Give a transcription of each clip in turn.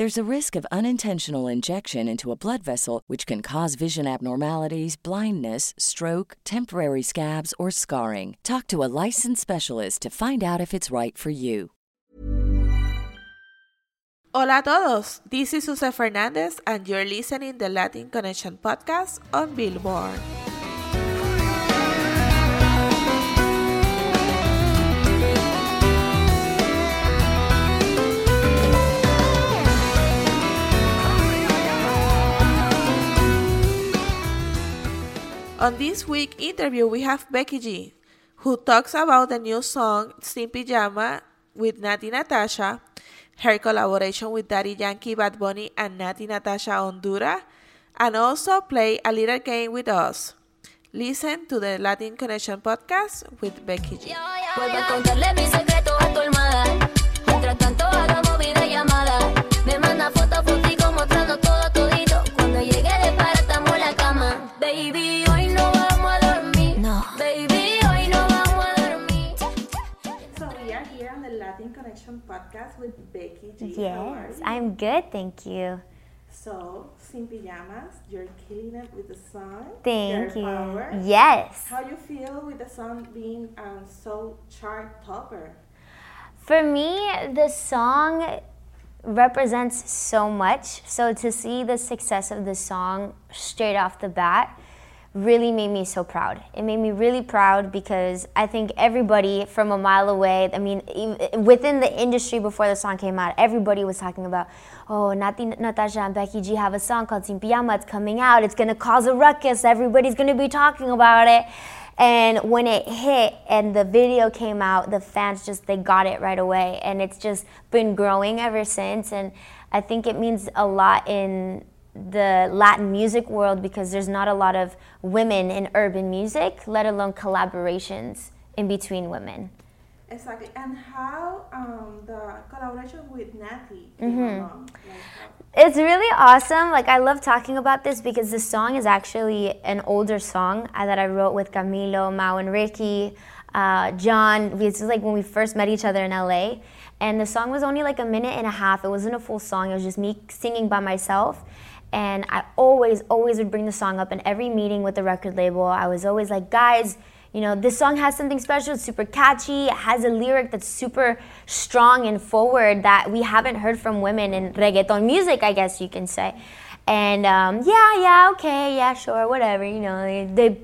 There's a risk of unintentional injection into a blood vessel, which can cause vision abnormalities, blindness, stroke, temporary scabs, or scarring. Talk to a licensed specialist to find out if it's right for you. Hola a todos, this is Jose Fernandez, and you're listening to the Latin Connection podcast on Billboard. On this week interview, we have Becky G, who talks about the new song Sin Pijama with Natti Natasha, her collaboration with Daddy Yankee, Bad Bunny, and Natti Natasha Honduras, and also play a little game with us. Listen to the Latin Connection podcast with Becky G. Vuelvo a contarle Yes? I'm good, thank you. So, Sin Pijamas, you're killing it with the song. Thank you. Power. Yes. How you feel with the song being um, so chart topper? For me, the song represents so much. So to see the success of the song straight off the bat really made me so proud. It made me really proud because I think everybody from a mile away, I mean, within the industry before the song came out, everybody was talking about, oh, Natti, Natasha and Becky G have a song called Sin Pijama. It's coming out. It's going to cause a ruckus. Everybody's going to be talking about it. And when it hit and the video came out, the fans just they got it right away, and it's just been growing ever since. And I think it means a lot in the Latin music world because there's not a lot of women in urban music, let alone collaborations in between women. Exactly. And how um, the collaboration with Natti came Mm-hmm. along? Like, It's really awesome. Like I love talking about this because this song is actually an older song uh, that I wrote with Camilo, Mau, and Ricky, uh, Jon. This is like when we first met each other in LA, and the song was only like a minute and a half. It wasn't a full song. It was just me singing by myself. And I always, always would bring the song up in every meeting with the record label. I was always like, guys, you know, this song has something special. It's super catchy. It has a lyric that's super strong and forward that we haven't heard from women in reggaeton music, I guess you can say. And um, yeah, yeah, okay, yeah, sure, whatever. You know, they, they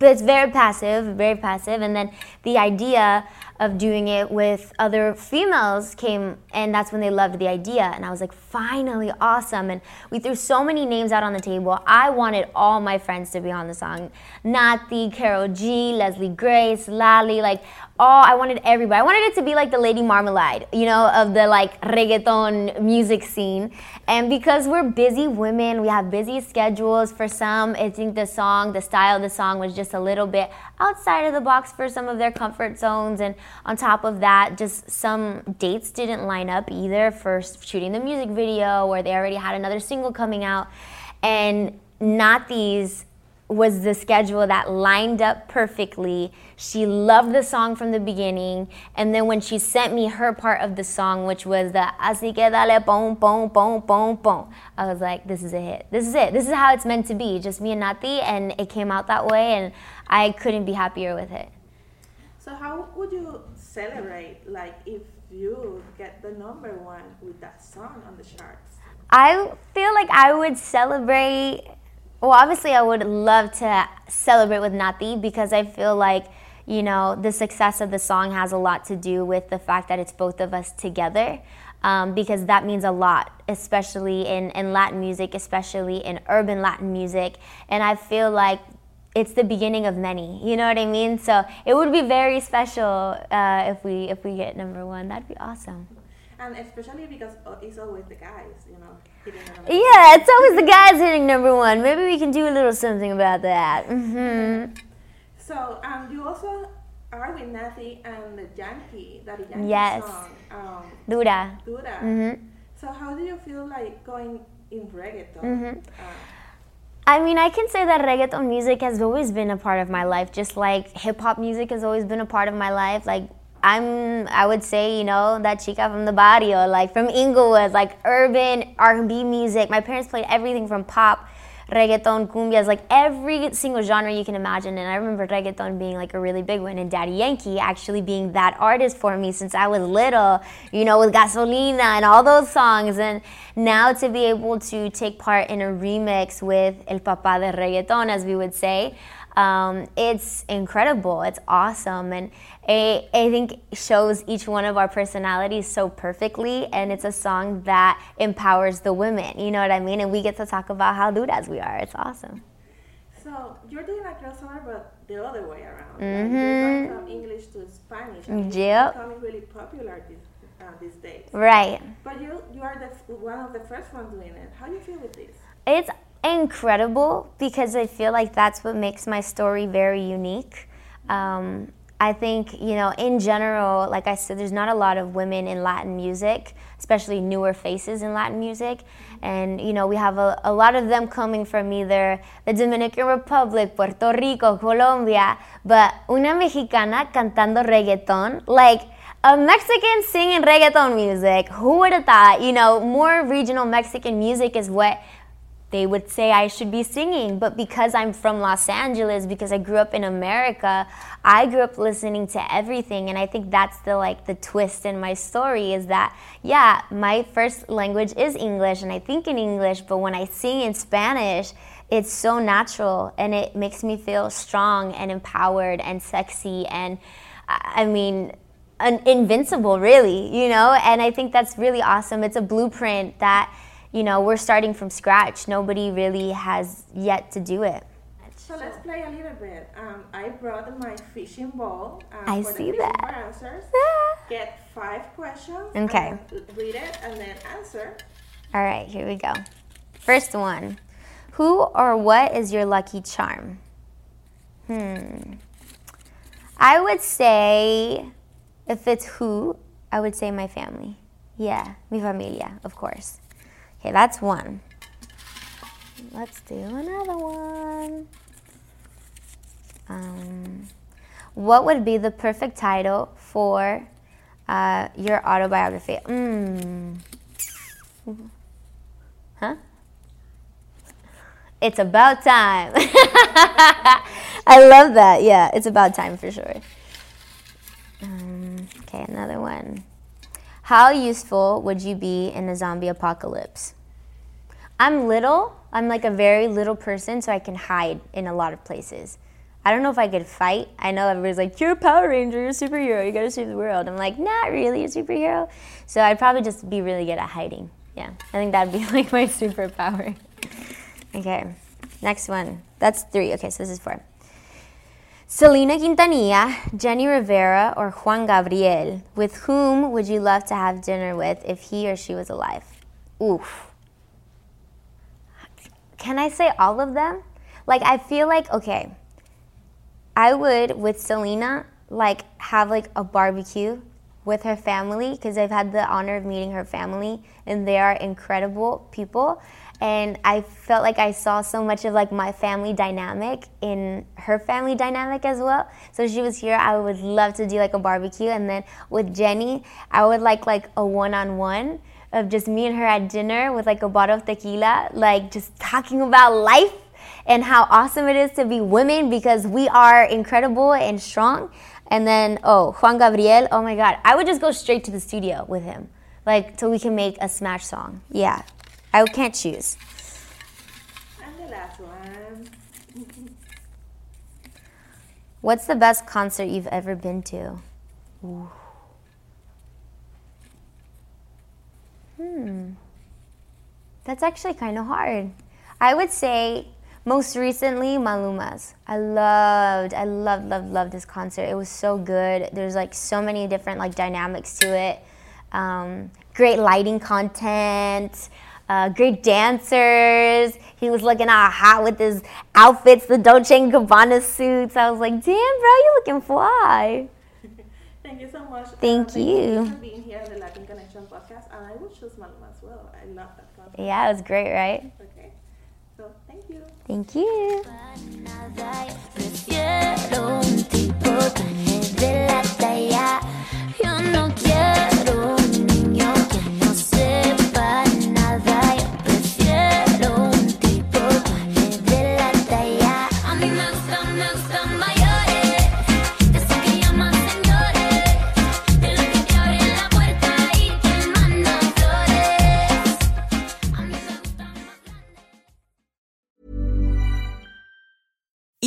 it's very passive, very passive. And then the idea of doing it with other females came, and that's when they loved the idea. And I was like, finally, awesome. And we threw so many names out on the table. I wanted all my friends to be on the song Natti, Karol G, Leslie Grace, Lali, like all, I wanted everybody. I wanted it to be like the Lady Marmalade, you know, of the like reggaeton music scene. And because we're busy women, we have busy schedules. For some, I think the song, the style of the song was just a little bit outside of the box for some of their comfort zones. And on top of that, just some dates didn't line up either for shooting the music video, or they already had another single coming out. And not these was the schedule that lined up perfectly. She loved the song from the beginning, and then when she sent me her part of the song, which was the así que dale pom pom pom pom pom, I was like, this is a hit. This is it. This is how it's meant to be. Just me and Natti, and it came out that way, and I couldn't be happier with it. So how would you celebrate, like, if you get the number one with that song on the charts? I feel like I would celebrate. Well, obviously, I would love to celebrate with Natti because I feel like, you know, the success of the song has a lot to do with the fact that it's both of us together. Um, because that means a lot, especially in, in Latin music, especially in urban Latin music. And I feel like it's the beginning of many. You know what I mean? So it would be very special uh, if we if we get number one. That'd be awesome. And especially because uh, it's always the guys, you know. hitting the number Yeah, it's always the guys hitting number one. Maybe we can do a little something about that. hmm So um, you also are with Natti and the Yankee, Daddy Yankee Yes. song, um, Dura. Dura. hmm So how do you feel like going in reggaeton? Mhm. Uh, I mean, I can say that reggaeton music has always been a part of my life, just like hip hop music has always been a part of my life. Like, I'm, I would say, you know, that chica from the barrio, like from Inglewood, like urban R&B music. My parents played everything from pop, reggaeton, cumbias, like every single genre you can imagine. And I remember reggaeton being like a really big one, and Daddy Yankee actually being that artist for me since I was little, you know, with Gasolina and all those songs. And now to be able to take part in a remix with El Papá de Reggaeton, as we would say, um, it's incredible. It's awesome. And I, I think shows each one of our personalities so perfectly. And it's a song that empowers the women. You know what I mean? And we get to talk about how dudas we are. It's awesome. so you're doing a crossover, but the other way around. Like Mhm. you're going from English to Spanish. And it's Yep. becoming really popular these, uh, these days. Right. But you, you are the, one of the first ones doing it. How do you feel with this? It's incredible because I feel like that's what makes my story very unique. Um, I think, you know, in general, like I said, there's not a lot of women in Latin music, especially newer faces in Latin music. And, you know, we have a, a lot of them coming from either the Dominican Republic, Puerto Rico, Colombia, but una mexicana cantando reggaeton, like, a Mexican singing reggaeton music. Who would have thought? You know, more regional Mexican music is what they would say I should be singing. But because I'm from Los Angeles, because I grew up in America, I grew up listening to everything. And I think that's the like the twist in my story is that yeah, my first language is English and I think in English, but when I sing in Spanish, it's so natural and it makes me feel strong and empowered and sexy and I mean invincible really you know and i think that's really awesome it's a blueprint that you know we're starting from scratch nobody really has yet to do it So let's play a little bit. Um, I brought my fishing ball. Um, I for see fishing that. for answers. Get five questions. Okay. read it and then answer. all right here we go first one who or what is your lucky charm hmm i would say if it's who i would say my family yeah mi familia of course okay that's one let's do another one um, what would be the perfect title for uh, your autobiography? Mm. Huh? It's about time. I love that. Yeah, it's about time for sure. Um, okay, another one. How useful would you be in a zombie apocalypse? I'm little. I'm like a very little person, so I can hide in a lot of places. I don't know if I could fight. I know everybody's like, you're a Power Ranger, you're a superhero, you gotta save the world. I'm like, not really a superhero. So I'd probably just be really good at hiding. Yeah, I think that'd be like my superpower. Okay, next one. That's three. Okay, so this is four. Selena Quintanilla, Jenni Rivera, or Juan Gabriel, with whom would you love to have dinner with if he or she was alive? Oof. Can I say all of them? Like, I feel like, okay, I would, with Selena, like, have like a barbecue with her family because I've had the honor of meeting her family and they are incredible people. And I felt like I saw so much of like my family dynamic in her family dynamic as well. So she was here, I would love to do like a barbecue. And then with Jenni, I would like like a one-on-one of just me and her at dinner with like a bottle of tequila, like just talking about life and how awesome it is to be women because we are incredible and strong. And then, oh, Juan Gabriel, oh my God, I would just go straight to the studio with him, like, so we can make a smash song. Yeah, I can't choose. And the last one. What's the best concert you've ever been to? Ooh. Hmm. That's actually kind of hard. I would say most recently Maluma's. I loved, I loved, loved, loved this concert. It was so good. There's like so many different like dynamics to it. Um, great lighting content. Uh, great dancers. He was looking all hot with his outfits, the Dolce & Gabbana suits. I was like, damn, bro, you looking fly. Thank you so much. Thank Uh, you. for being here on the Latin Connection podcast. And I will choose Maluma as well. I love that concert. Yeah, it was great, right? Okay. So thank you. Thank you.